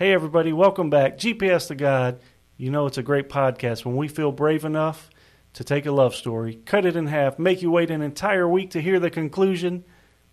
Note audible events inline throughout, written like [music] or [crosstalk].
Hey, everybody, welcome back. GPS to God. You know, it's a great podcast when we feel brave enough to take a love story, cut it in half, make you wait an entire week to hear the conclusion.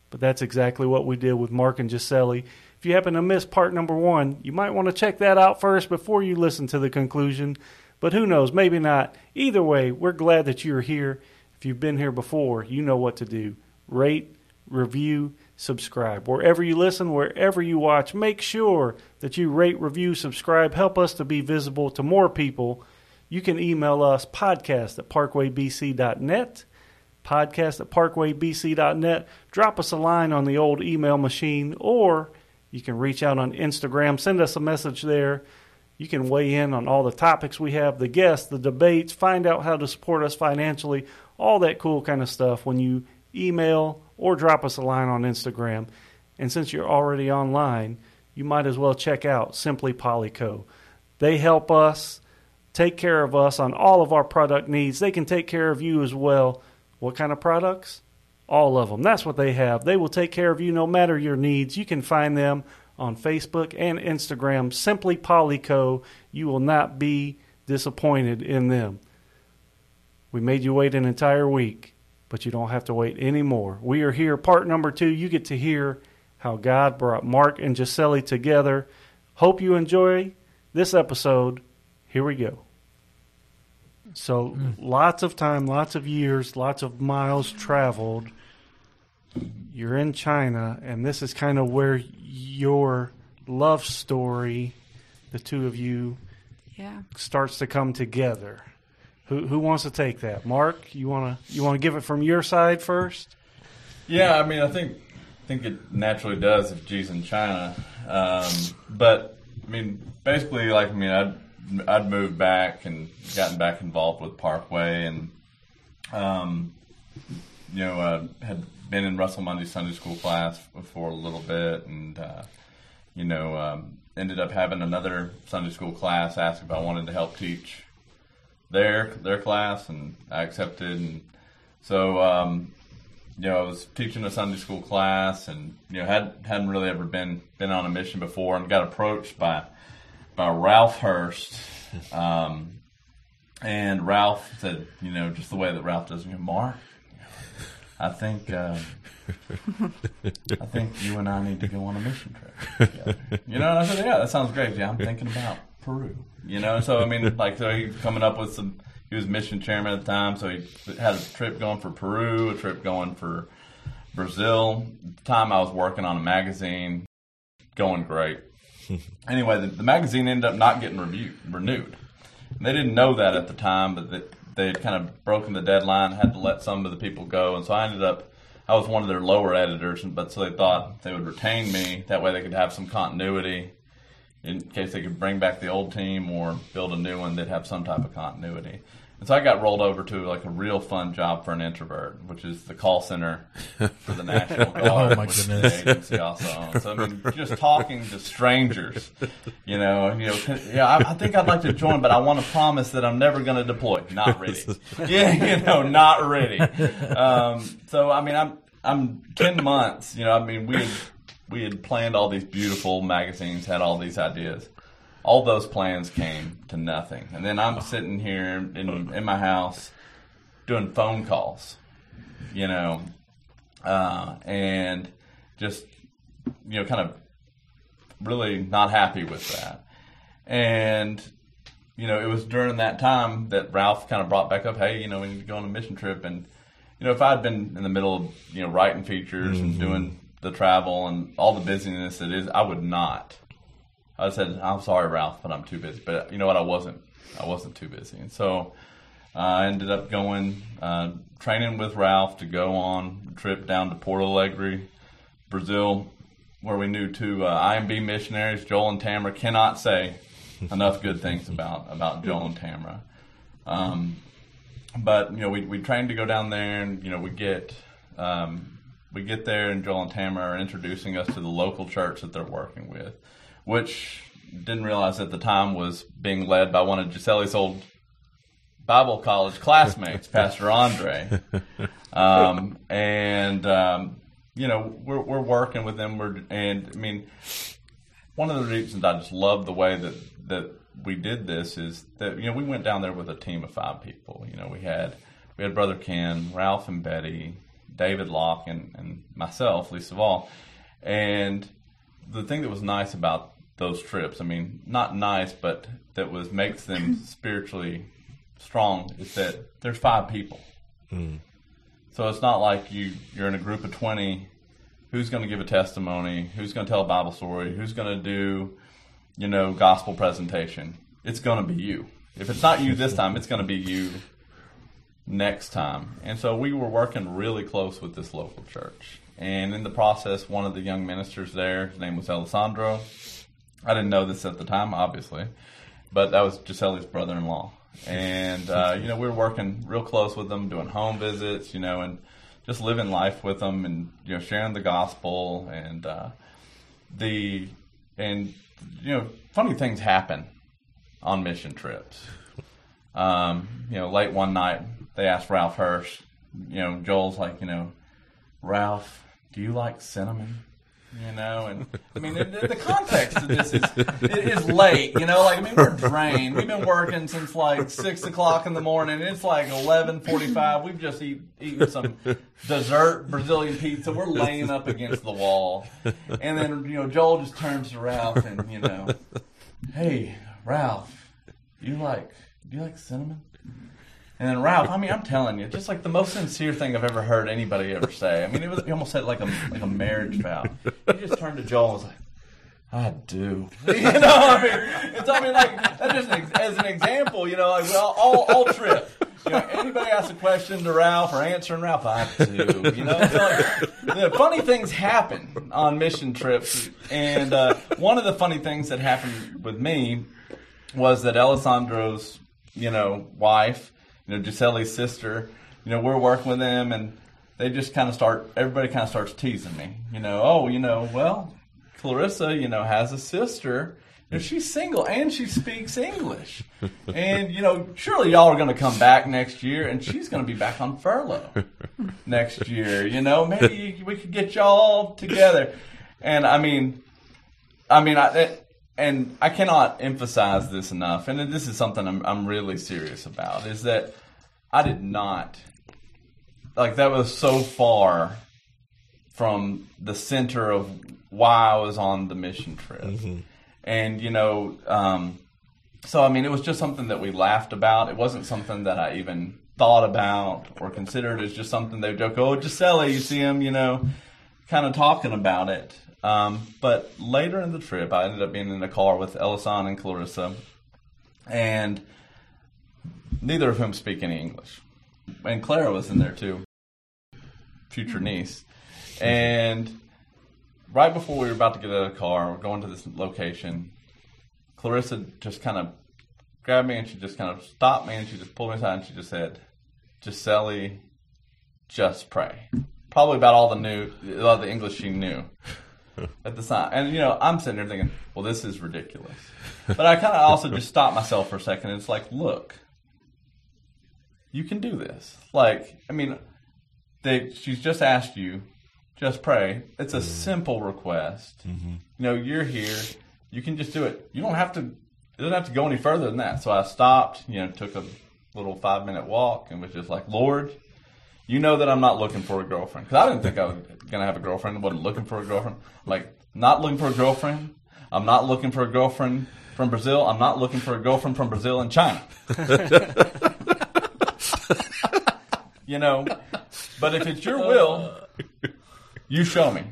But that's exactly what we did with Mark and Gisele. If you happen to miss part number one, you might want to check that out first before you listen to the conclusion. But who knows, maybe not. Either way, we're glad that you're here. If you've been here before, you know what to do. Rate, review, subscribe. Wherever you listen, wherever you watch, make sure that you rate, review, subscribe. Help us to be visible to more people. You can email us podcast at parkwaybc.net. Podcast at parkwaybc.net. Drop us a line on the old email machine, or you can reach out on Instagram. Send us a message there. You can weigh in on all the topics we have, the guests, the debates, find out how to support us financially, all that cool kind of stuff when you email or drop us a line on Instagram. And since you're already online, you might as well check out Simply Polyco. They help us take care of us on all of our product needs. They can take care of you as well. What kind of products? All of them. That's what they have. They will take care of you no matter your needs. You can find them on Facebook and Instagram, Simply Polyco. You will not be disappointed in them. We made you wait an entire week but you don't have to wait anymore. We are here, part number two. You get to hear how God brought Mark and Gisele together. Hope you enjoy this episode. Here we go. So, mm. lots of time, lots of years, lots of miles traveled. You're in China, and this is kind of where your love story, the two of you, yeah. starts to come together. Who who wants to take that? Mark, you want to you want to give it from your side first? Yeah, I mean, I think I think it naturally does if G's in China, um, but I mean, basically, like I mean, I'd I'd moved back and gotten back involved with Parkway, and um, you know, uh, had been in Russell Mundy Sunday School class for a little bit, and uh, you know, um, ended up having another Sunday School class ask if I wanted to help teach their their class, and I accepted. And so, um, you know, I was teaching a Sunday school class, and you know, had hadn't really ever been been on a mission before, and got approached by by Ralph Hurst. Um, and Ralph said, you know, just the way that Ralph does, you Mark, I think uh, I think you and I need to go on a mission trip together. You know, and I said, yeah, that sounds great. Yeah, I'm thinking about Peru. You know, so I mean, like, so he's coming up with some. He was mission chairman at the time, so he had a trip going for Peru, a trip going for Brazil. At the time I was working on a magazine, going great. [laughs] anyway, the, the, magazine ended up not getting reviewed, renewed. And they didn't know that at the time, but they, they had kind of broken the deadline, had to let some of the people go, and so I ended up. I was one of their lower editors, but so they thought they would retain me. That way, they could have some continuity in case they could bring back the old team or build a new one that have some type of continuity. And so I got rolled over to like a real fun job for an introvert, which is the call center for the National [laughs] Guard, oh my which goodness. the agency also owns. So I mean, just talking to strangers, you know, you know, yeah, I, I think I'd like to join, but I want to promise that I'm never going to deploy. Not ready. [laughs] yeah, you know, not ready. Um, so I mean, I'm I'm ten months. You know, I mean, we we had planned all these beautiful magazines, had all these ideas. All those plans came to nothing. And then I'm sitting here in in my house doing phone calls, you know, uh, and just you know, kind of really not happy with that. And you know, it was during that time that Ralph kind of brought back up, hey, you know, we need to go on a mission trip. And you know, if I'd been in the middle of you know writing features mm-hmm. and doing the travel and all the busyness it is, I would not. I said, I'm sorry, Ralph, but I'm too busy. But you know what? I wasn't. I wasn't too busy, and so uh, I ended up going uh, training with Ralph to go on a trip down to Porto Alegre, Brazil, where we knew two uh, IMB missionaries, Joel and Tamara. Cannot say [laughs] enough good things about about Joel and Tamara. Um, but you know, we we trained to go down there, and you know, we get um, we get there and Joel and Tamara are introducing us to the local church that they're working with, which didn't realize at the time was being led by one of Gisele's old Bible college classmates, [laughs] Pastor Andre. Um, and, um, you know, we're, we're working with them. We're, and I mean, one of the reasons I just love the way that that we did this is that you know we went down there with a team of five people. You know, we had we had brother Ken, Ralph and Betty, David Locke, and, and myself, least of all. And the thing that was nice about those trips, I mean, not nice, but that was makes them [clears throat] spiritually strong, is that there's five people. Mm. So it's not like you you're in a group of twenty. Who's going to give a testimony? Who's going to tell a Bible story? Who's going to do, you know, gospel presentation? It's going to be you. If it's not you this time, it's going to be you next time. And so we were working really close with this local church. And in the process, one of the young ministers there, his name was Alessandro. I didn't know this at the time, obviously, but that was Giselle's brother-in-law. And uh, you know, we were working real close with them, doing home visits, you know, and just living life with them, and you know, sharing the gospel, and uh, the and you know, funny things happen on mission trips. Um, you know, late one night, they asked Ralph Hirsch. You know, Joel's like, you know, Ralph, do you like cinnamon? You know, and I mean, the, the context of this is it is late. You know, like I mean, we're drained. We've been working since like six o'clock in the morning. It's like eleven forty-five. We've just eat, eaten some dessert Brazilian pizza. We're laying up against the wall, and then you know, Joel just turns to Ralph and you know, hey, Ralph, you like do you like cinnamon? And then Ralph, I mean, I'm telling you, just like the most sincere thing I've ever heard anybody ever say. I mean, it was he almost said like a like a marriage vow. He just turned to Joel and was like, "I do." [laughs] You know, I mean, it's I mean like that just as an example. You know, like well, all all trip. You know, anybody asks a question to Ralph or answering Ralph, I do. You know, so like, the funny things happen on mission trips, and uh, one of the funny things that happened with me was that Alessandro's, you know, wife you know, Giselle's sister, you know, we're working with them and they just kind of start, everybody kind of starts teasing me, you know, oh, you know, well, Clarissa, you know, has a sister. You know, she's single and she speaks English. And, you know, surely y'all are going to come back next year and she's going to be back on furlough next year. You know, maybe we could get y'all together. And I mean, I mean, I, it, and I cannot emphasize this enough, and this is something I'm, I'm really serious about, is that I did not, like, that was so far from the center of why I was on the mission trip. Mm-hmm. And, you know, um, so, I mean, it was just something that we laughed about. It wasn't something that I even thought about or considered. It's just something they joke, oh, Giselle, you see him, you know, kind of talking about it. Um, but later in the trip, I ended up being in a car with Ellison and Clarissa, and neither of whom speak any English. And Clara was in there too, future niece. And right before we were about to get out of the car, we're going to this location. Clarissa just kind of grabbed me and she just kind of stopped me and she just pulled me aside and she just said, Giselle, just pray. Probably about all the new, all the English she knew at the sign. And you know, I'm sitting there thinking, well, this is ridiculous. But I kind of also just stopped myself for a second. And it's like, look, you can do this. Like, I mean, they she's just asked you, just pray. It's a mm. simple request. Mm-hmm. You know, you're here. You can just do it. You don't have to. It doesn't have to go any further than that. So I stopped. You know, took a little five minute walk and was just like, Lord, you know that I'm not looking for a girlfriend because I didn't think I was gonna have a girlfriend. I wasn't looking for a girlfriend. Like not looking for a girlfriend. I'm not looking for a girlfriend from Brazil. I'm not looking for a girlfriend from Brazil and China. [laughs] you know, but if it's your will, you show me,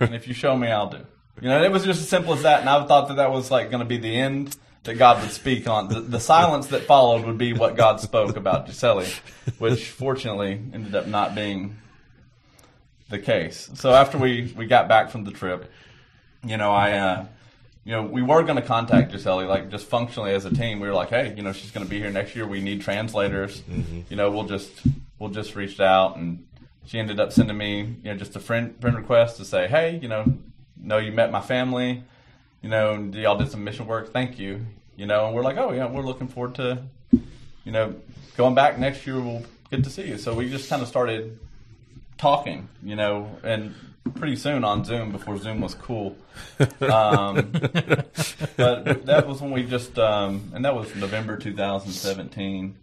and if you show me, I'll do. You know, it was just as simple as that, and I thought that that was like going to be the end that God would speak on. The, the, silence that followed would be what God spoke about Gisele, which fortunately ended up not being the case. So after we, we got back from the trip, you know, I, uh, you know, we were going to contact Gisele, like just functionally as a team. We were like, hey, you know, she's going to be here next year. We need translators. Mm-hmm. You know, we'll just we'll just reach out, and she ended up sending me, you know, just a friend friend request to say, hey, you know, know you met my family you know, y'all did some mission work. Thank you. You know, and we're like, oh yeah, we're looking forward to, you know, going back next year. We'll get to see you. So we just kind of started talking, you know, and pretty soon on Zoom before Zoom was cool. Um, [laughs] but that was when we just, um, and that was November 2017,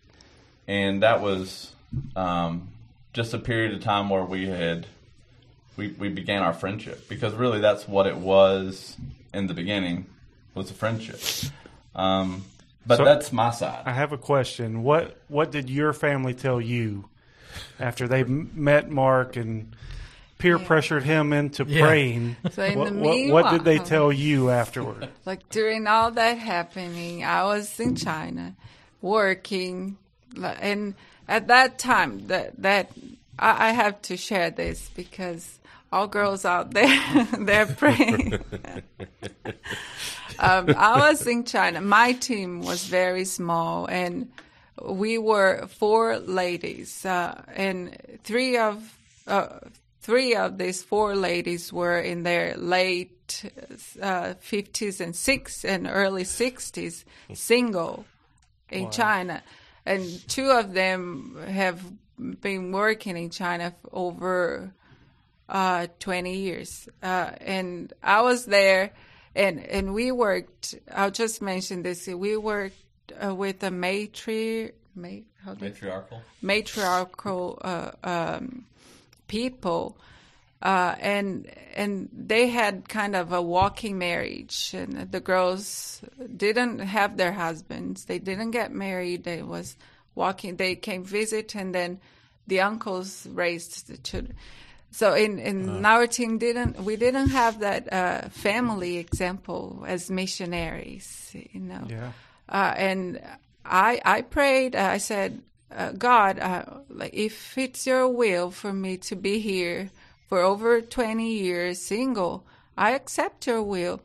and that was um, just a period of time where we had we we began our friendship because really that's what it was in the beginning was a friendship. Um, but So- that's my side. I have a question. What what did your family tell you after they met Mark and peer pressured him into Yeah. praying? [laughs] So in what, the what, what did they tell you afterward? [laughs] Like during all that happening, I was in China working, and at that time, that that I, I have to share this because all girls out there [laughs] they're praying. [laughs] um, I was in China. My team was very small, and we were four ladies, uh, and three of uh, three of these four ladies were in their late uh, 50s and six and early 60s, single in China, and two of them have been working in China for over uh, 20 years. Uh, and I was there and, and we worked, I'll just mention this, we worked uh, with a matri, ma- how do you- Matriarchal. matriarchal uh, um, people, uh, and and they had kind of a walking marriage, and the girls didn't have their husbands. They didn't get married. They was walking. They came visit, and then the uncles raised the children. So in in our team didn't we didn't have that uh, family example as missionaries, you know Yeah. uh, and I I prayed. I said, uh, God, uh, like if it's Your will for me to be here for over twenty years, single, I accept Your will.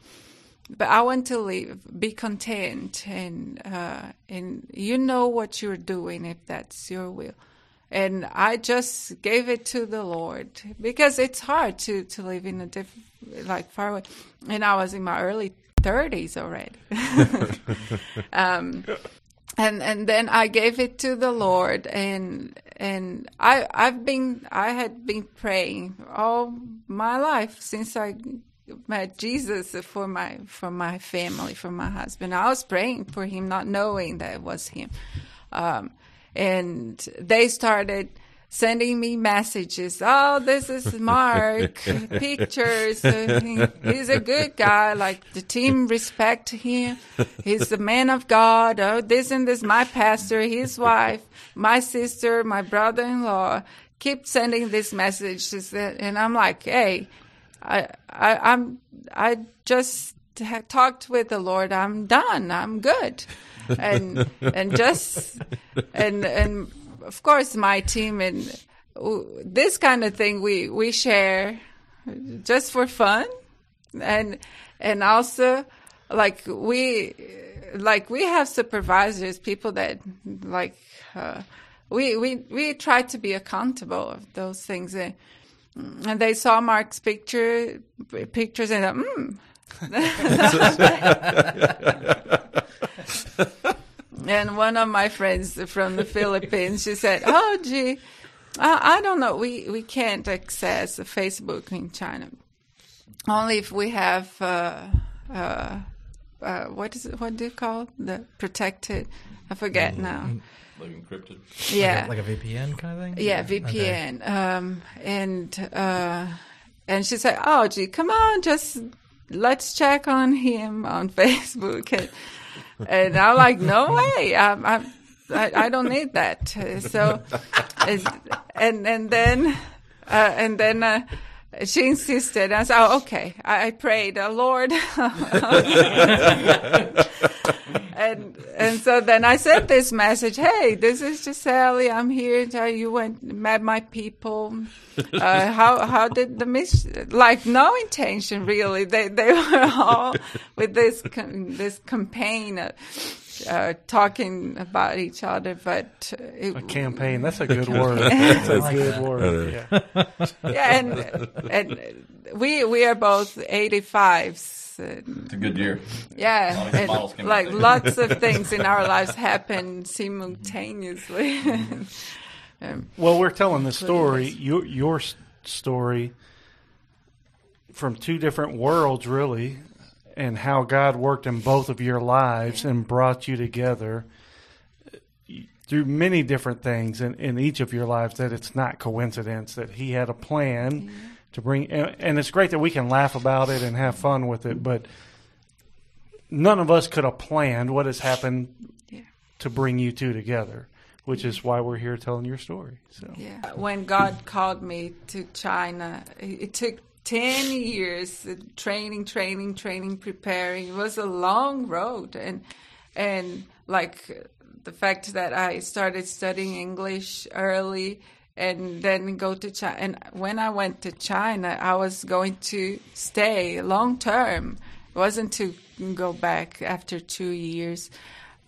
But I want to live, be content, and uh, and You know what You're doing if that's Your will. And I just gave it to the Lord because it's hard to to live in a different, like far away. And I was in my early thirties already. [laughs] um, and and then I gave it to the Lord, and and I I've been I had been praying all my life since I met Jesus for my for my family for my husband. I was praying for him, not knowing that it was him, um, and they started sending me messages. Oh, this is Mark. [laughs] Pictures. Uh, he- he's a good guy. Like the team respect him. He's the man of God. Oh, this and this. My pastor, his wife, my sister, my brother-in-law keep sending these messages, and I'm like, hey, I, I I'm I just talked with the Lord. I'm done. I'm good, and and just and and of course my team and this kind of thing we we share just for fun, and and also like we like we have supervisors, people that like. Uh, we, we we try to be accountable of those things, and, and they saw Mark's picture pictures and mm, [laughs] and one of my friends from the Philippines, she said, "Oh, gee, I, I don't know. We we can't access Facebook in China. Only if we have uh, uh, uh, what is it? What do you call it? the protected? I forget now. Like encrypted. Yeah, Like a VPN kind of thing? yeah, Okay. VPN. Um, and uh, and she said, "Oh, gee, come on, just let's check on him on [laughs] Facebook." And, and I'm like, "No way, I'm, I'm, I, I don't need that." So, and [laughs] and, and then uh, and then. Uh, she insisted. I said, oh, "Okay." I, I prayed, uh, "Lord," [laughs] and and so then I sent this message. Hey, this is Giselle. I'm here. You went met my people. Uh, how how did the miss? Like no intention really. They they were all with this com- this campaign. Uh, talking about each other, but uh, it, A campaign. That's a [laughs] good word. That's a good word. Yeah. yeah, and and we we are both 85s. It's a good year. Yeah, and models came out like lots of [laughs] things in our lives happen simultaneously. [laughs] Um, Well, we're telling the That's what it story, your your story, from two different worlds, really, and how God worked in both of your lives and brought you together through many different things in, in each of your lives. That it's not coincidence that He had a plan to bring, and, and it's great that we can laugh about it and have fun with it, but. None of us could have planned what has happened Yeah. to bring you two together, which is why we're here telling your story. So Yeah. When God called me to China, it it took 10 years training, training, training, preparing. It was a long road. And, and like the fact that I started studying English early and then go to China. And when I went to China, I was going to stay long term. It wasn't to go back after two years.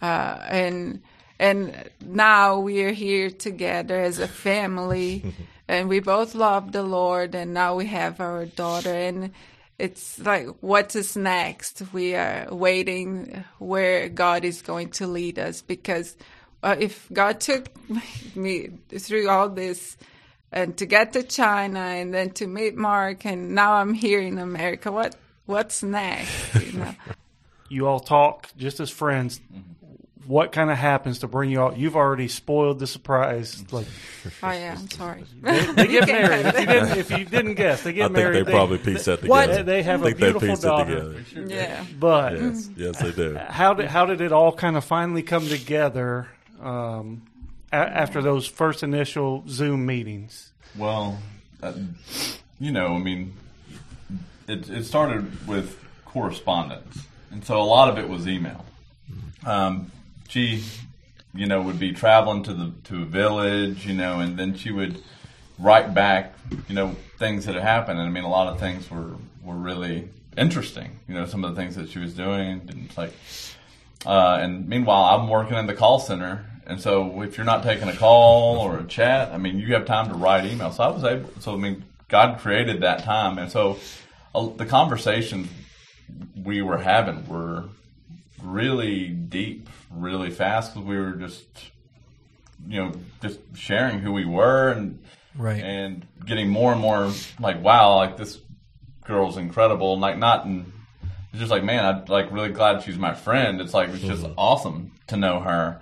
Uh, and, and now we are here together as a family [laughs] and we both love the lord and now we have our daughter and it's like what is next? We are waiting where god is going to lead us because uh, if god took [laughs] me through all this and to get to china and then to meet mark and now i'm here in america what what's next you know? [laughs] You all talk just as friends. What kind of happens to bring you all? You've already spoiled the surprise. Like [laughs] oh yeah i'm sorry [laughs] they You get married. If you didn't, if you didn't guess, they I get think married. they probably pieced that [laughs] together. What? together. They have I a think they beautiful pieced daughter. it together. yeah But Yes, yes, they do. how did how did it all kind of finally come together um, a- after those first initial Zoom meetings? Well, uh, you know, I mean, it, it started with correspondence, and so a lot of it was email. Um, she, you know, would be traveling to the to a village, you know, and then she would write back, you know, things that had happened. And I mean, a lot of things were were really interesting. You know, some of the things that she was doing, and like. Uh, and meanwhile, I'm working in the call center, and so if you're not taking a call or a chat, I mean, you have time to write email. So I was able. So I mean, God created that time, and so uh, the conversations we were having were really deep, really fast because we were just, you know, just sharing who we were and Right. and getting more and more like, wow, like this girl's incredible. Like not in, it's just like, man, I'm like really glad she's my friend. It's like it's just mm-hmm. awesome to know her.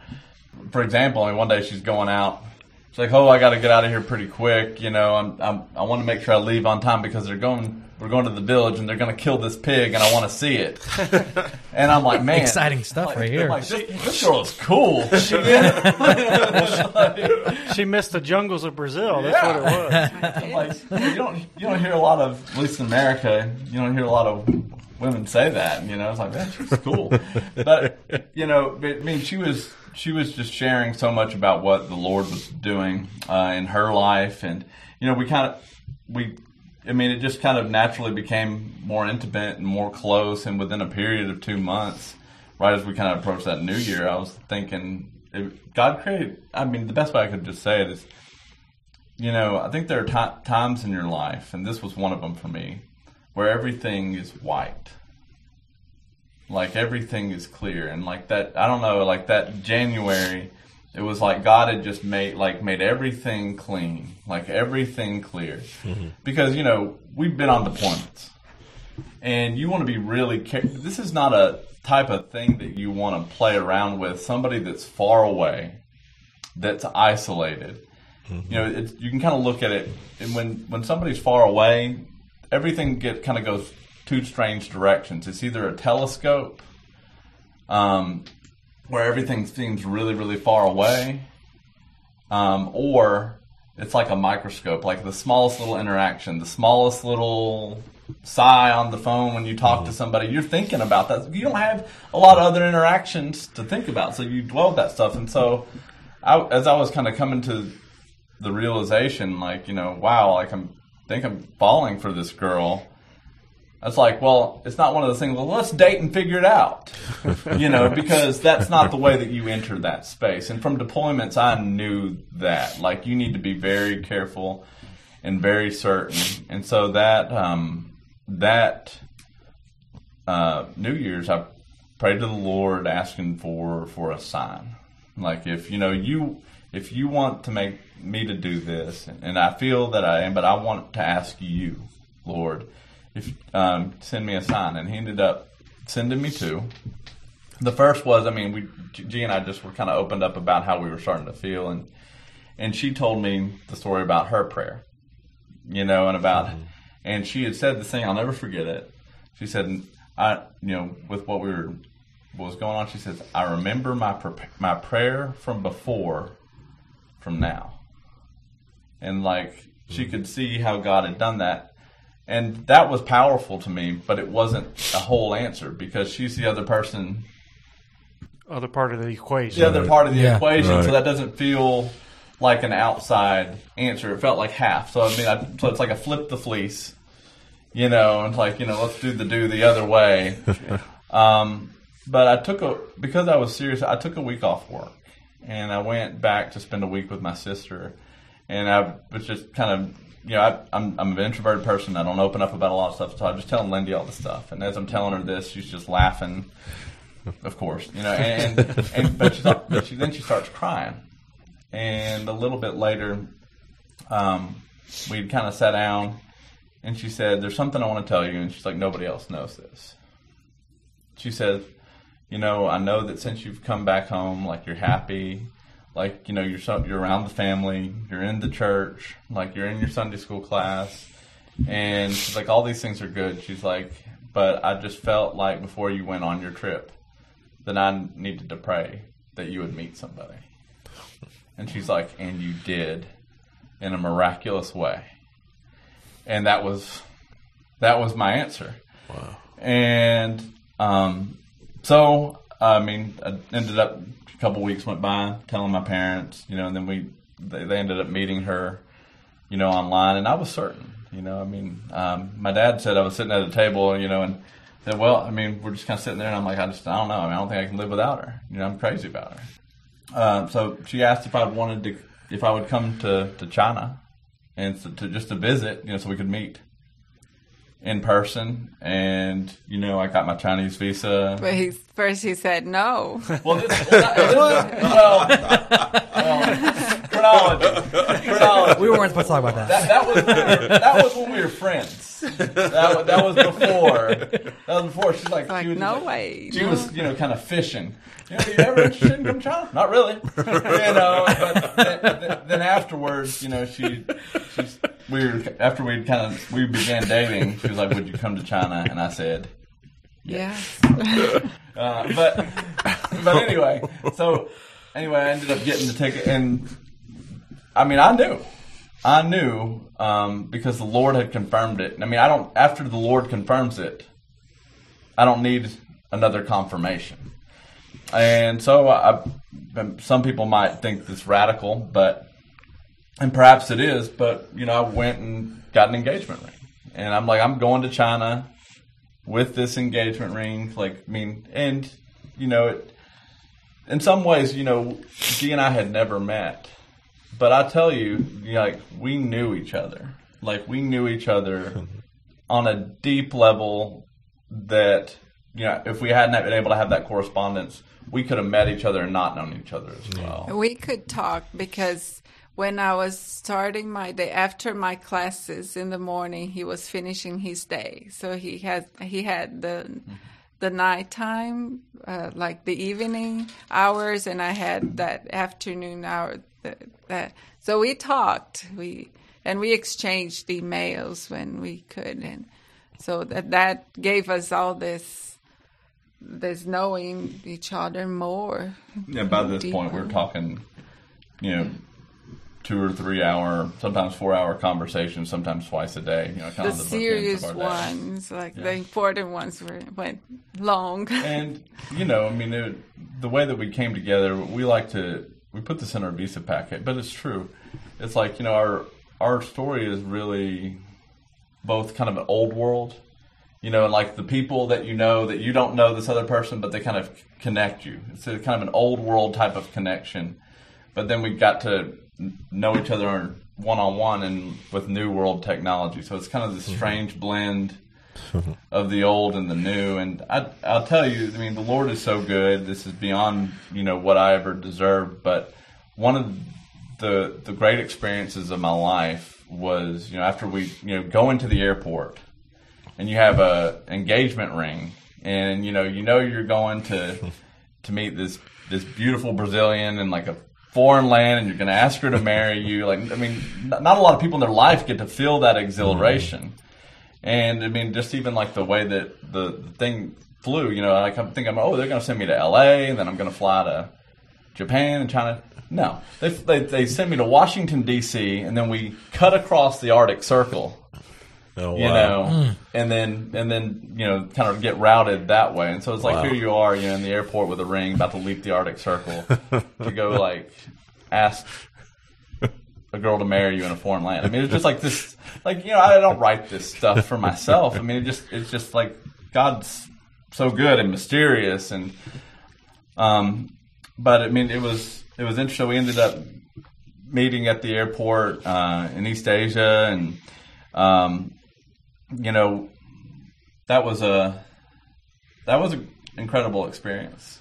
For example, I mean, one day she's going out. She's like, oh, I got to get out of here pretty quick. You know, I'm, I'm I want to make sure I leave on time because they're going. We're going to the village and they're going to kill this pig and I want to see it. [laughs] and I'm like, man, Exciting stuff like, right I'm here. Like, this, this girl is cool. [laughs] [laughs] She missed the jungles of Brazil. That's what it was. like you don't you don't hear a lot of at least in America you don't hear a lot of women say that you know it's like that's just cool but you know I mean she was she was just sharing so much about what the Lord was doing uh, in her life and you know we kind of we I mean it just kind of naturally became more intimate and more close and within a period of two months right as we kind of approached that new year I was thinking God created I mean the best way I could just say it is you know, I think there are ti times in your life, and this was one of them for me, where everything is white. Like everything is clear, and like that, I don't know, like that January, it was like God had just made like made everything clean, like everything clear, because you know we've been on deployments, and you want to be really. Care- this is not a type of thing that you want to play around with. Somebody that's far away, that's isolated you know, it's, you can kind of look at it, and when when somebody's far away, everything get kind of goes two strange directions. It's either a telescope, um, where everything seems really really far away, um, or it's like a microscope, like the smallest little interaction, the smallest little sigh on the phone when you talk to somebody. You're thinking about that. You don't have a lot of other interactions to think about, so you dwell with that stuff. And so, I, as I was kind of coming to the realization, like you know, wow, like I'm think I'm falling for this girl. It's like, well, it's not one of those things. Well, let's date and figure it out, [laughs] you know, because that's not the way that you enter that space. And from deployments, I knew that. Like, you need to be very careful and very certain. And so that um, that uh, New Year's, I prayed to the Lord asking for for a sign. Like, if you know you if you want to make me to do this, and I feel that I am, but I want to ask you, Lord, if um, send me a sign. And he ended up sending me two. The first was, I mean, we G and I just were kind of opened up about how we were starting to feel, and and she told me the story about her prayer, you know, and about, and she had said the thing I'll never forget it. She said, I, you know, with what we were, what was going on, she says, I remember my pre- my prayer from before, from now, and like she could see how God had done that, and that was powerful to me, but it wasn't a whole answer because she's the other person Other part of the equation. the other part of the Yeah. equation, so that doesn't feel like an outside answer. It felt like half. So I mean, I, so it's like a flip the fleece, you know, and like you know, let's do the do the other way. [laughs] um, but I took a because I was serious. I took a week off work, and I went back to spend a week with my sister, and I was just kind of. You know, I, I'm I'm an introverted person. I don't open up about a lot of stuff, so I'm just telling Lindy all the stuff. And as I'm telling her this, she's just laughing, of course, you know. And, and but, but she, then she starts crying, and a little bit later, um, we kind of sat down, and she said, "There's something I want to tell you," and she's like, "Nobody else knows this." She said, "You know, I know that since you've come back home, like you're happy." Like you know, you're so, you're around the family, you're in the church, like you're in your Sunday school class, and she's like, all these things are good. She's like, but I just felt like before you went on your trip, that I needed to pray that you would meet somebody. And she's like, and you did in a miraculous way. And that was that was my answer. Wow. And um, so I mean, I ended up a couple weeks went by telling my parents, you know, and then we they, they ended up meeting her, you know, online, and I was certain, you know, I mean, um, my dad said I was sitting at a table, you know, and said, well, I mean, we're just kind of sitting there, and I'm like, I just I don't know, I mean, I don't think I can live without her, you know, I'm crazy about her. Uh, so she asked if I wanted to, if I would come to, to China, and so to just to visit, you know, so we could meet in person, and you know, I got my Chinese visa. But he first he said no. Well, this, well, well, [laughs] [laughs] well, chronology, chronology. We weren't supposed to talk about that. That, that was when we were, that was when we were friends. That, wa- that was before. That was before. She's like, Like she was no like- way. She no. was, you know, kind of fishing. You know, you ever interested in come China? Not really. You know, but then, then- then afterwards, you know, she, she's, we were after we kind of we began dating. She was like, "Would you come to China?" And I said, yeah. uh, but but anyway, so anyway, I ended up getting the ticket, and I mean, I knew, I knew um, because the Lord had confirmed it. I mean, I don't. After the Lord confirms it, I don't need another confirmation. And so, I, some people might think this radical, but and perhaps it is. But you know, I went and got an engagement ring, and I'm like, I'm going to China with this engagement ring. Like, I mean, and you know, it, in some ways, you know, G and I had never met, but I tell you, you like we knew each other. Like we knew each other [laughs] on a deep level that you know, if we hadn't been able to have that correspondence, we could have met each other and not known each other as well. We could talk because when I was starting my day after my classes in the morning, he was finishing his day. So he had he had the the nighttime, uh, like the evening hours, and I had that afternoon hour. That, that so we talked. We and we exchanged emails when we could, and so that that gave us all this this knowing each other more. Yeah, by this point, we're talking, you know, two or three hour, sometimes four hour conversations, sometimes twice a day. You know, kind the of the serious of our day. ones, like Yeah. the important ones, were went long. [laughs] And you know, I mean, it, the way that we came together, we like to we put this in our visa packet, but it's true. It's like you know, our our story is really both kind of an old world, you know, and like the people that you know that you don't know this other person, but they kind of connect you. It's a kind of an old world type of connection. But then we got to know each other one on one and with new world technology. So it's kind of this mm-hmm. strange blend of the old and the new. And I, I'll tell you, I mean, the Lord is so good. This is beyond, you know, what I ever deserved. But one of the the great experiences of my life was you know after we you know go into the airport and you have a engagement ring and you know you know you're going to [laughs] to meet this this beautiful Brazilian in like a foreign land and you're going to ask her to marry you like I mean not, not a lot of people in their life get to feel that mm-hmm. exhilaration and I mean just even like the way that the, the thing flew you know like I'm thinking oh they're going to send me to LA and then I'm going to fly to Japan and China. No, they, they, they sent me to Washington D.C. and then we cut across the Arctic Circle. Oh, You wow. know, hmm. and then and then you know, kind of get routed that way. And so it's like Wow. here you are, you know, in the airport with a ring, about to leap the Arctic Circle to go [laughs] like ask a girl to marry you in a foreign land. I mean, it's just like this. Like you know, I don't write this stuff for myself. I mean, it just it's just like God's so good and mysterious and um, but I mean, it was it was interesting. We ended up meeting at the airport uh, in East Asia, and um, you know, that was a that was an incredible experience.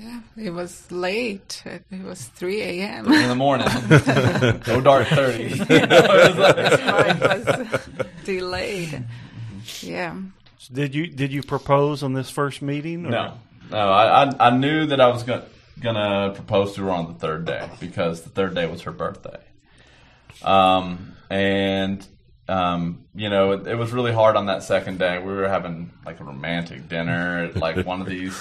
Yeah, it was late. It it was 3 a.m. In the morning, [laughs] no dark thirty. [laughs] It was like- Flight was [laughs] delayed. Yeah. Did you did you propose on this first meeting? or- No, no. I, I I knew that I was gonna gonna propose to her on the third day because the third day was her birthday. Um, and um, you know, it, it was really hard on that second day. We were having like a romantic dinner at like one of these.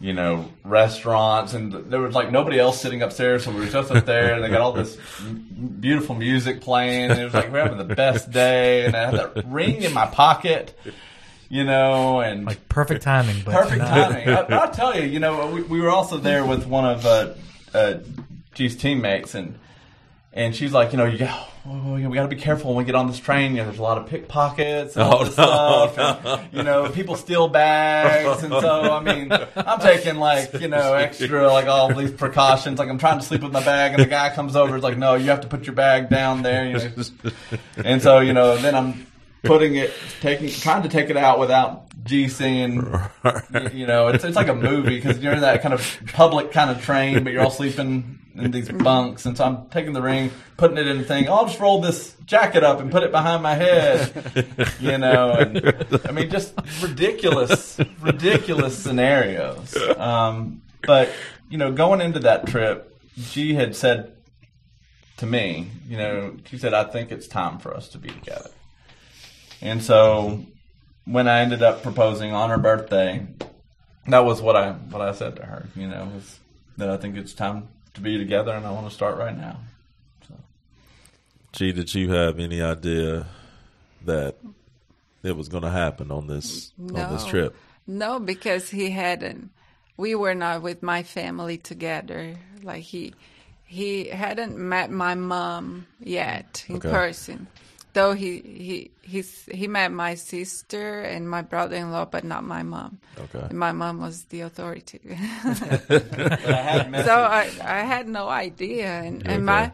You know, restaurants, and there was like nobody else sitting upstairs, so we were just up there, and they got all this m- beautiful music playing. And it was like we're having the best day, and I had that ring in my pocket, you know, and Like perfect timing, but Perfect not- timing. I, I'll tell you, you know, we, we were also there with one of uh, uh, G's teammates, and and she's like, you know, you got, oh, we got to be careful when we get on this train. You know, there's a lot of pickpockets and oh, all Oh, this no, stuff. and, you know, people steal bags, and so I mean, I'm taking like you know extra like all these precautions. Like I'm trying to sleep with my bag, and the guy comes over, is like, no, you have to put your bag down there. You know, and so you know, then I'm putting it, taking, trying to take it out without G seeing. You, you know, it's it's like a movie because you're in that kind of public kind of train, but you're all sleeping in these bunks. And so I'm taking the ring, putting it in the thing. Oh, I'll just roll this jacket up and put it behind my head. You know, and I mean, just ridiculous, ridiculous scenarios. Um, but you know, going into that trip, G had said to me, you know, she said, "I think it's time for us to be together." And so when I ended up proposing on her birthday, that was what I what I said to her. You know, was that I think it's time to be together, and I want to start right now. So Gee, did you have any idea that it was going to happen on this on this trip? No, because he hadn't. We were not with my family together. Like he, he hadn't met my mom yet in Okay. person. Though he he he's, he met my sister and my brother-in-law, but not my mom. Okay. And my mom was the authority. but I had [laughs] so I, I had no idea, and, and my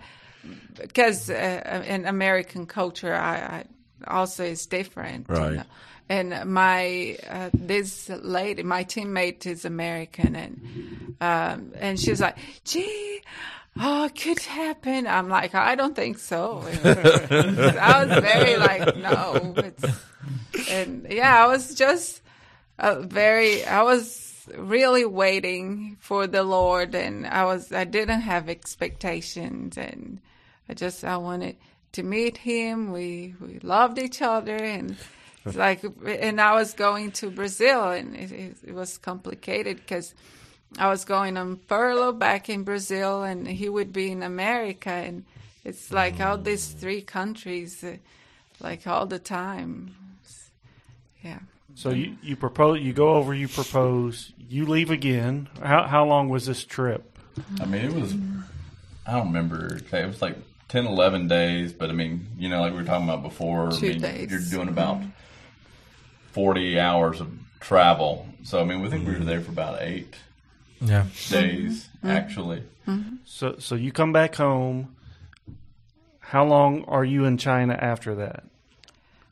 because uh, in American culture, I, I also is different, you Right. know. And my uh, this lady, my teammate is American, and um, and she's like, "Gee, oh, it could happen." I'm like, "I don't think so." [laughs] [laughs] I was very like, "No," it's, and yeah, I was just uh, very i was really waiting for the lord and i was i didn't have expectations and i just i wanted to meet him we we loved each other and it's like and i was going to brazil and it, it, it was complicated because i was going on furlough back in brazil and he would be in america and it's like all these three countries uh, like all the time yeah So you you propose, you go over, you propose, you leave again. How how long was this trip? I mean, it was, I don't remember. It was like 10, 11 days, but I mean, you know, like we were talking about before, I mean, days. you're doing about 40 hours of travel. So, I mean, we think we were there for about eight Yeah. days, actually. So so you come back home. How long are you in China after that?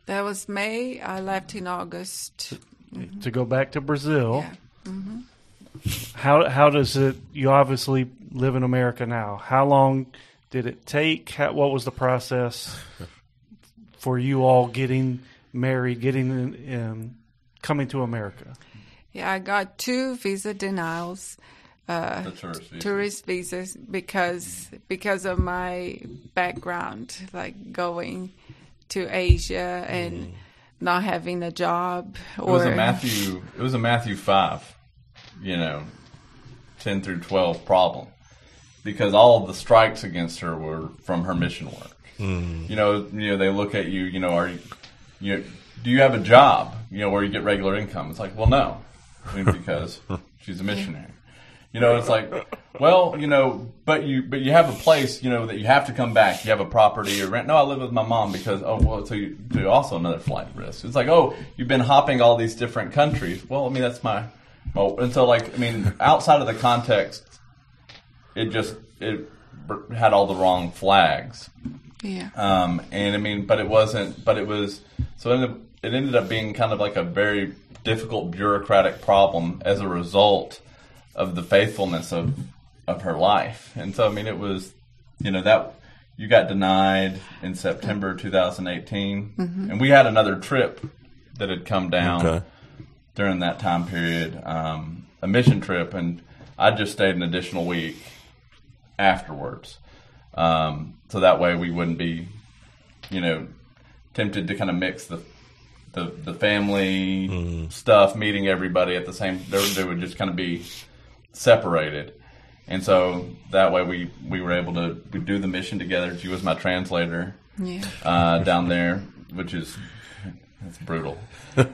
That was May. I left in August. To go back to Brazil. Yeah. how how does it? You obviously live in America now. How long did it take? How, what was the process for you all getting married, getting in, um, coming to America? Yeah, I got two visa denials, uh, tourist visa. tourist visas, because because of my background, like going to Asia and not having a job. It was a Matthew. It was a Matthew five, you know, ten through twelve problem, because all of the strikes against her were from her mission work. You know, you know they look at you. You know, are you, you know, do you have a job? You know, where you get regular income? It's like, well, no, I mean, because she's a missionary. You know, it's like, well, you know, but you but you have a place, you know, that you have to come back. You have a property or rent. No, I live with my mom because oh well, so you so also another flight risk. It's like, oh, you've been hopping all these different countries. Well, I mean, that's my well, and so like, I mean, outside of the context, it just it had all the wrong flags. yeah, Um, and I mean, but it wasn't. But it was. So it ended, it ended up being kind of like a very difficult bureaucratic problem as a result of the faithfulness of of her life. And so I mean, it was, you know, that you got denied in September 2018, and we had another trip that had come down Okay. during that time period, um, a mission trip, and I just stayed an additional week afterwards. Um, so that way we wouldn't be, you know, tempted to kind of mix the the, the family stuff, meeting everybody at the same. They, they would just kind of be separated, and so that way we we were able to we do the mission together. She was my translator yeah. uh, down there, which is it's brutal.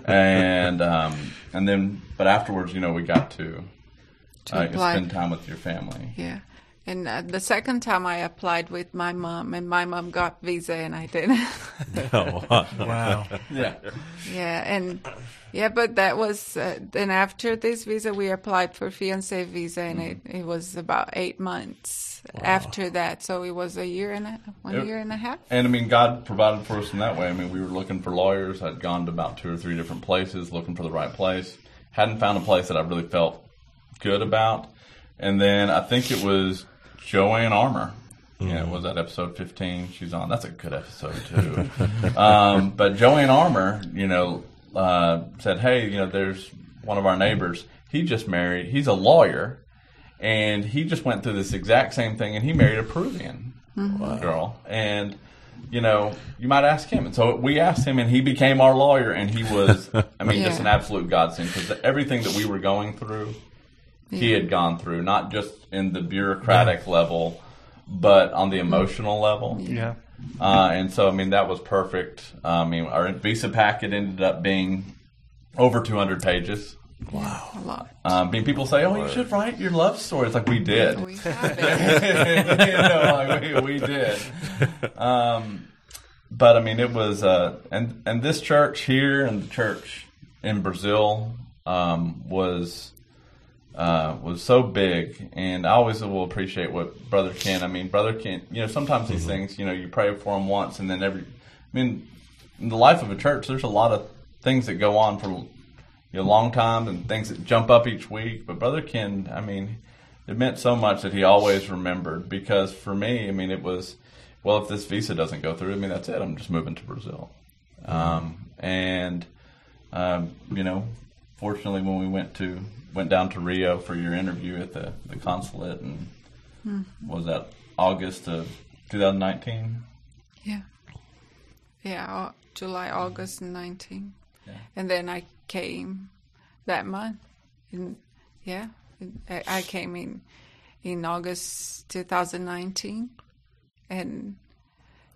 and um, and then, but afterwards, you know, we got to, To uh, spend time with your family. Yeah. And uh, the second time I applied with my mom, and my mom got visa, and I didn't. [laughs] Oh, Wow. Yeah, yeah, and yeah, but that was uh, then after this visa, we applied for fiance visa, and it, it was about eight months after that. So it was a year and a one Yep. year and a half. and I mean, God provided for us in that way. I mean, we were looking for lawyers. I'd gone to about two or three different places looking for the right place. Hadn't found a place that I really felt good about. And then I think it was Joanne Armour. Yeah, was that episode 15 she's on. That's a good episode, too. [laughs] um, but Joanne Armour, you know, uh, said, hey, you know, there's one of our neighbors. He just married, he's a lawyer, and he just went through this exact same thing, and he married a Peruvian girl. And, you know, you might ask him. And so we asked him, and he became our lawyer, and he was, I mean, [laughs] just an absolute godsend because everything that we were going through, he had gone through, not just in the bureaucratic level, but on the emotional level. Yeah. Uh, and so, I mean, that was perfect. Uh, I mean, our visa packet ended up being over 200 pages. Wow. A lot. Um, I mean, people say, "Oh, you should write your love story." It's like we did. We have [laughs] it. you know, like we, we did. Um, but I mean, it was, uh, and and this church here and the church in Brazil um, was uh, was so big, and I always will appreciate what Brother Ken. I mean, Brother Ken. You know, sometimes these things, you know, you pray for them once, and then every. I mean, in the life of a church, there's a lot of things that go on for you know, long time and things that jump up each week. But Brother Ken, I mean, it meant so much that he always remembered because for me, I mean, it was, well, if this visa doesn't go through, I mean, that's it. I'm just moving to Brazil. Um, and, um, you know, fortunately, when we went to, went down to Rio for your interview at the, the consulate and hmm. was that August of 2019? Yeah. Yeah, July, August 19. Yeah. And then I came that month. In, yeah, I, I came in in August 2019, and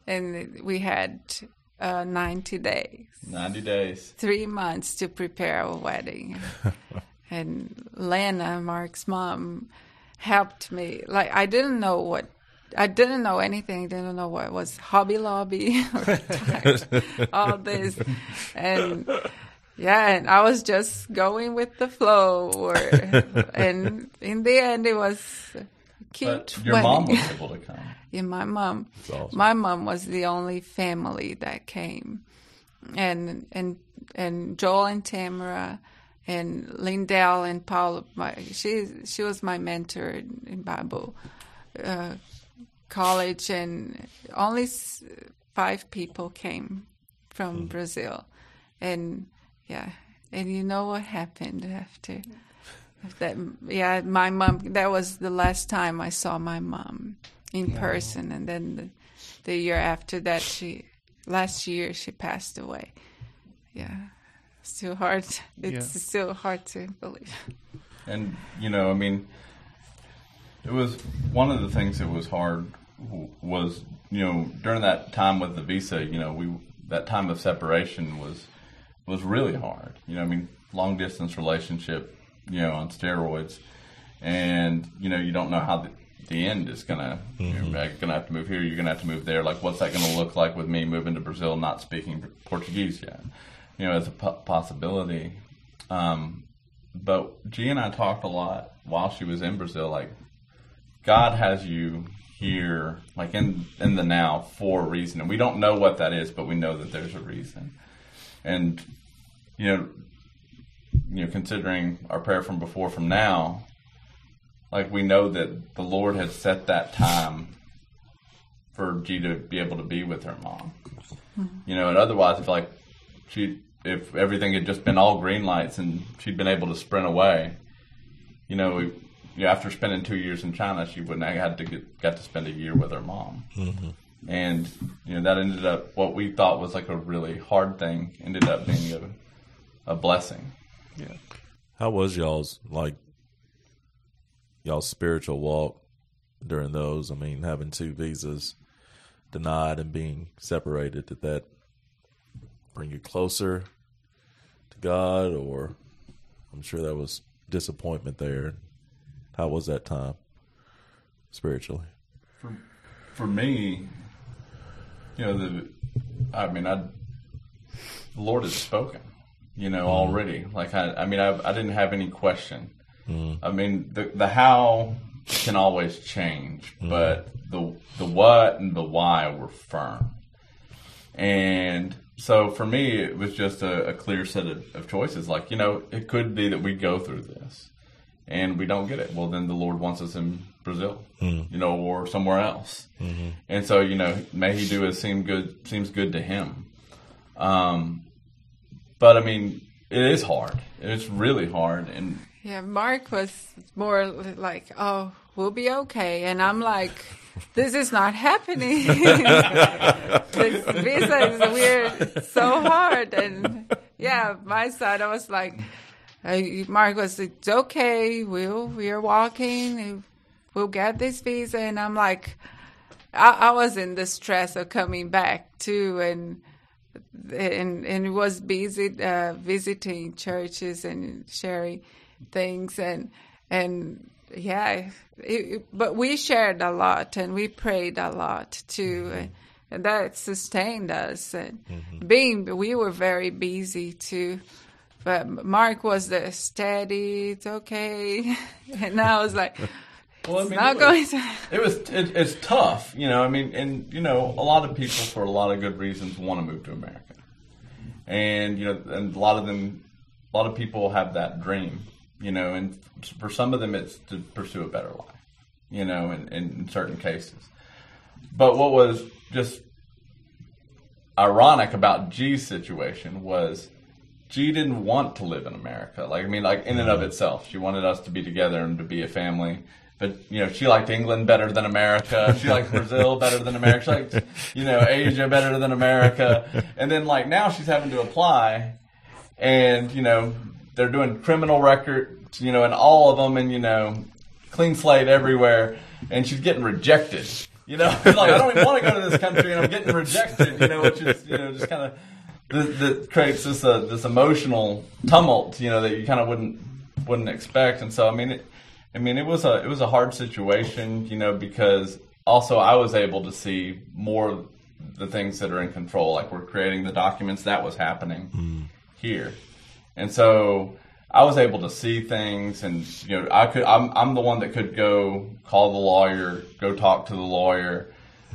and we had uh, 90 days, 90 days. three months to prepare a wedding. [laughs] and Lena, Mark's mom, helped me. Like I didn't know what. I didn't know anything. Didn't know what was Hobby Lobby [laughs] all this, and yeah, and I was just going with the flow. Or, [laughs] and in the end, it was cute. But your mom was able to come. Yeah, my mom. awesome. My mom was the only family that came, and and and Joel and Tamara and Lindell and Paul. My, she she was my mentor in, in Bible uh, college, and only s- five people came from Brazil, and yeah, and you know what happened after. That yeah, my mom. That was the last time I saw my mom in person, and then the, the year after that, she last year she passed away. Yeah, it's still hard. It's Yeah. still hard to believe. And you know, I mean, it was one of the things that was hard was you know during that time with the visa, you know, we that time of separation was was really hard. You know, I mean, long distance relationship, you know, on steroids, and you know, you don't know how the, the end is gonna. You're gonna have to move here. You're gonna have to move there. Like, what's that gonna look like with me moving to Brazil, not speaking Portuguese yet? You know, as a po- possibility. Um, but G and I talked a lot while she was in Brazil. Like, God has you here, like in in the now, for a reason, and we don't know what that is, but we know that there's a reason. And you know, you know, considering our prayer from before, from now, like we know that the Lord had set that time for G to be able to be with her mom. You know, and otherwise, if like she, if everything had just been all green lights and she'd been able to sprint away, you know, we, you know, after spending two years in China, she wouldn't have had to get got to spend a year with her mom. Mm-hmm. And you know that ended up what we thought was like a really hard thing ended up being a, a blessing. Yeah. How was y'all's like y'all's spiritual walk during those? I mean, having two visas denied and being separated, did that bring you closer to God or I'm sure that was disappointment there. How was that time spiritually? for me, you know, the, I mean, I, the Lord has spoken, you know, mm-hmm. already. Like, I, I mean, I, I didn't have any question. Mm. I mean, the, the how can always change, mm. but the, the what and the why were firm. And so for me, it was just a, a clear set of, of choices. Like, you know, it could be that we go through this and we don't get it. Well, then the Lord wants us in Brazil, mm. you know, or somewhere else. Mm-hmm. And so, you know, may He do as seem good seems good to Him. Um, but I mean, it is hard. It's really hard, and Yeah, Mark was more like, "Oh, we'll be okay," and I'm like, "This is not happening. [laughs] this visa is weird, so hard." And yeah, my side, I was like, uh, "Mark was, it's okay. We'll we're walking. We'll get this visa," and I'm like, I, I was in the stress of coming back too, and and and was busy uh, visiting churches and sharing things and and yeah it, it- but we shared a lot and we prayed a lot too mm-hmm. and, and that sustained us. And mm-hmm. being we were very busy too but mark was the steady it's okay. [laughs] And i was like well, I mean, not it going was, to [laughs] it was it, it's tough, you know. I mean, and you know, a lot of people for a lot of good reasons want to move to America, and you know, and a lot of them, a lot of people have that dream, you know, and for some of them, it's to pursue a better life, you know, in, in certain cases. But what was just ironic about G's situation was G didn't want to live in America. Like I mean, like in and of mm-hmm. itself, she wanted us to be together and to be a family. But you know, she liked England better than America. She liked Brazil better than America. She liked you know Asia better than America. And then like now she's having to apply, and you know they're doing criminal records, you know, and all of them, and you know, clean slate everywhere, and she's getting rejected. You know, [laughs] like I don't even want to go to this country, and I'm getting rejected. You know, which is you know just kind of that, creates this uh, this emotional tumult, you know, that you kind of wouldn't wouldn't expect. And so, I mean, it, I mean, it was a it was a hard situation, you know, because also I was able to see more of the things that are in control, like we're creating the documents that was happening here, and so I was able to see things, and you know, I could I'm I'm the one that could go call the lawyer, go talk to the lawyer.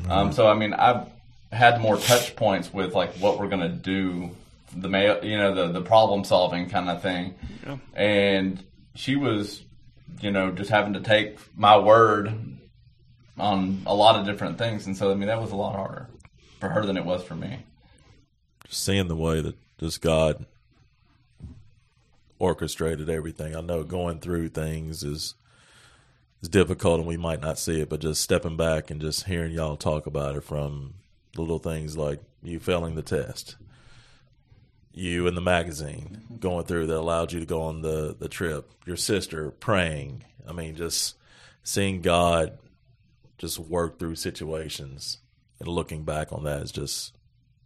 Um, so I mean, I've had more touch points with like what we're gonna do the mail, you know, the the problem solving kind of thing. Yeah. And she was, you know, just having to take my word on a lot of different things, and so I mean that was a lot harder for her than it was for me. Just seeing the way that just God orchestrated everything. I know going through things is is difficult and we might not see it, but just stepping back and just hearing y'all talk about it from little things like you failing the test, you in the magazine mm-hmm. going through that allowed you to go on the, the trip, your sister praying. I mean, just seeing God just work through situations and looking back on that is just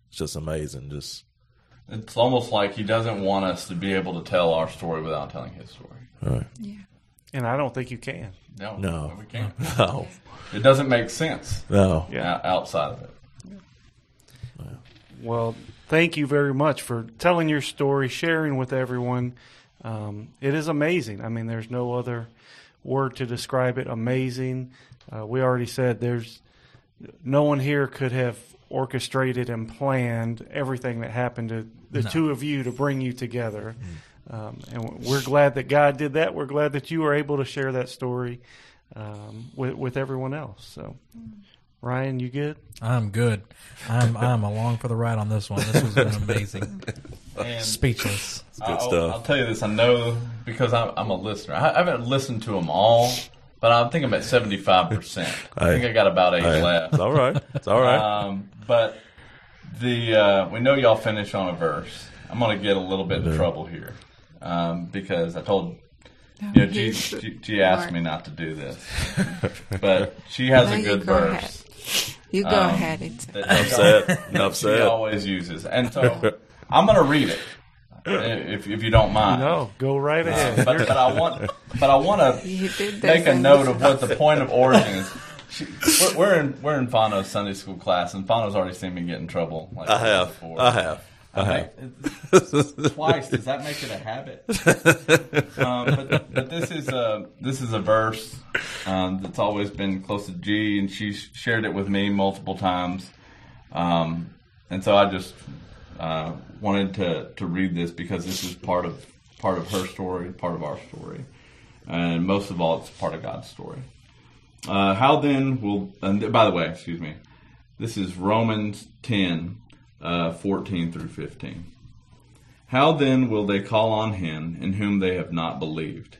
it's just amazing. Just It's almost like he doesn't want us to be able to tell our story without telling his story. all right. And I don't think you can. No, No. we can't. [laughs] No. It doesn't make sense No. Yeah. outside of it. Well, thank you very much for telling your story, sharing with everyone. Um, it is amazing. I mean, there's no other word to describe it. Amazing. Uh, we already said there's no one here could have orchestrated and planned everything that happened to the two of you to bring you together. Um, and we're glad that God did that. We're glad that you were able to share that story um, with, with everyone else. So, Ryan, you good? I'm good. I'm I'm along for the ride on this one. This has been amazing. [laughs] And Speechless. good I'll, stuff. I'll tell you this. I know because I'm, I'm a listener. I, I haven't listened to them all, but I think I'm at 75. percent I think I got about eight Hey, left. It's all right. It's all right. Um, but the uh, we know y'all finish on a verse. I'm going to get a little bit in trouble here um, because I told you know she, she, she asked me not to do this, [laughs] but she has No, a good go verse. You go Um, ahead. It's, that Enough she said. Enough she always uses, and so I'm going to read it [laughs] if if you don't mind. No, go right Uh, ahead. but, but I want, but I want [laughs] to make a note [laughs] of what the point of origin is. She, we're, we're in we're in Fano's Sunday school class, and Fano's already seen me get in trouble. Like I have. Before. I have. I I have. think- twice. Does that make it a habit? um, but, but this is a this is a verse um, that's always been close to G, and she shared it with me multiple times. Um, and so I just uh, wanted to, to read this because this is part of part of her story, part of our story, and most of all, it's part of God's story. Uh, how then will? And by the way, excuse me. This is Romans ten, uh, fourteen through fifteen. How then will they call on him in whom they have not believed?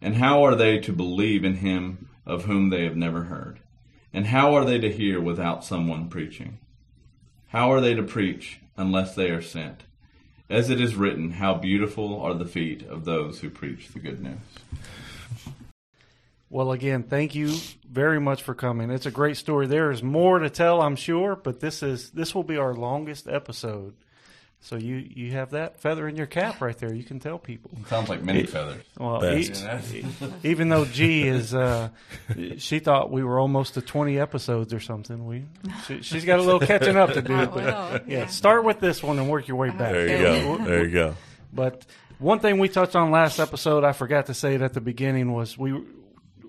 And how are they to believe in him of whom they have never heard? And how are they to hear without someone preaching? How are they to preach unless they are sent? As it is written, how beautiful are the feet of those who preach the good news. Well, again, thank you very much for coming. It's a great story. There is more to tell, I'm sure, but this is this will be our longest episode. So you you have that feather in your cap right there. You can tell people. Sounds like many feathers. Well, Best. e- [laughs] even though G is, uh, she thought we were almost to 20 episodes or something. We she, she's got a little catching up to do. But yeah, yeah. start with this one and work your way back. There you go. There you go. But one thing we touched on last episode, I forgot to say it at the beginning, was we,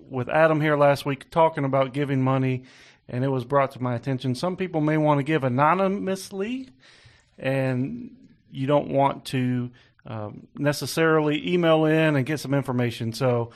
with Adam here last week, talking about giving money, and it was brought to my attention. Some people may want to give anonymously, and you don't want to um, necessarily email in and get some information. So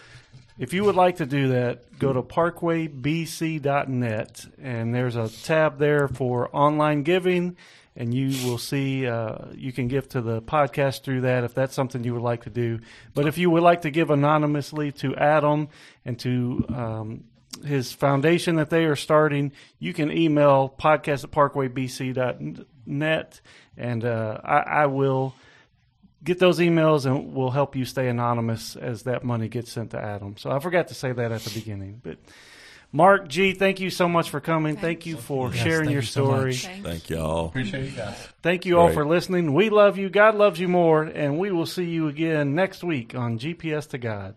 if you would like to do that, go to parkwaybc.net, and there's a tab there for online giving, and you will see uh, you can give to the podcast through that if that's something you would like to do. But if you would like to give anonymously to Adam and to um, his foundation that they are starting, you can email podcast at parkwaybc.net, and uh, I, I will get those emails and we'll help you stay anonymous as that money gets sent to Adam. So I forgot to say that at the beginning. But Mark G, thank you so much for coming. Thank you for Yes, sharing thank your you story. much. Thank Thank you. y'all. Appreciate you guys. Thank you all for listening. We love you. God loves you more. And we will see you again next week on GPS to God.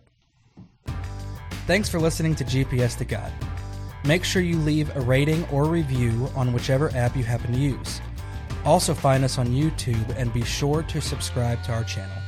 Thanks for listening to GPS to God. Make sure you leave a rating or review on whichever app you happen to use. Also, find us on YouTube and be sure to subscribe to our channel.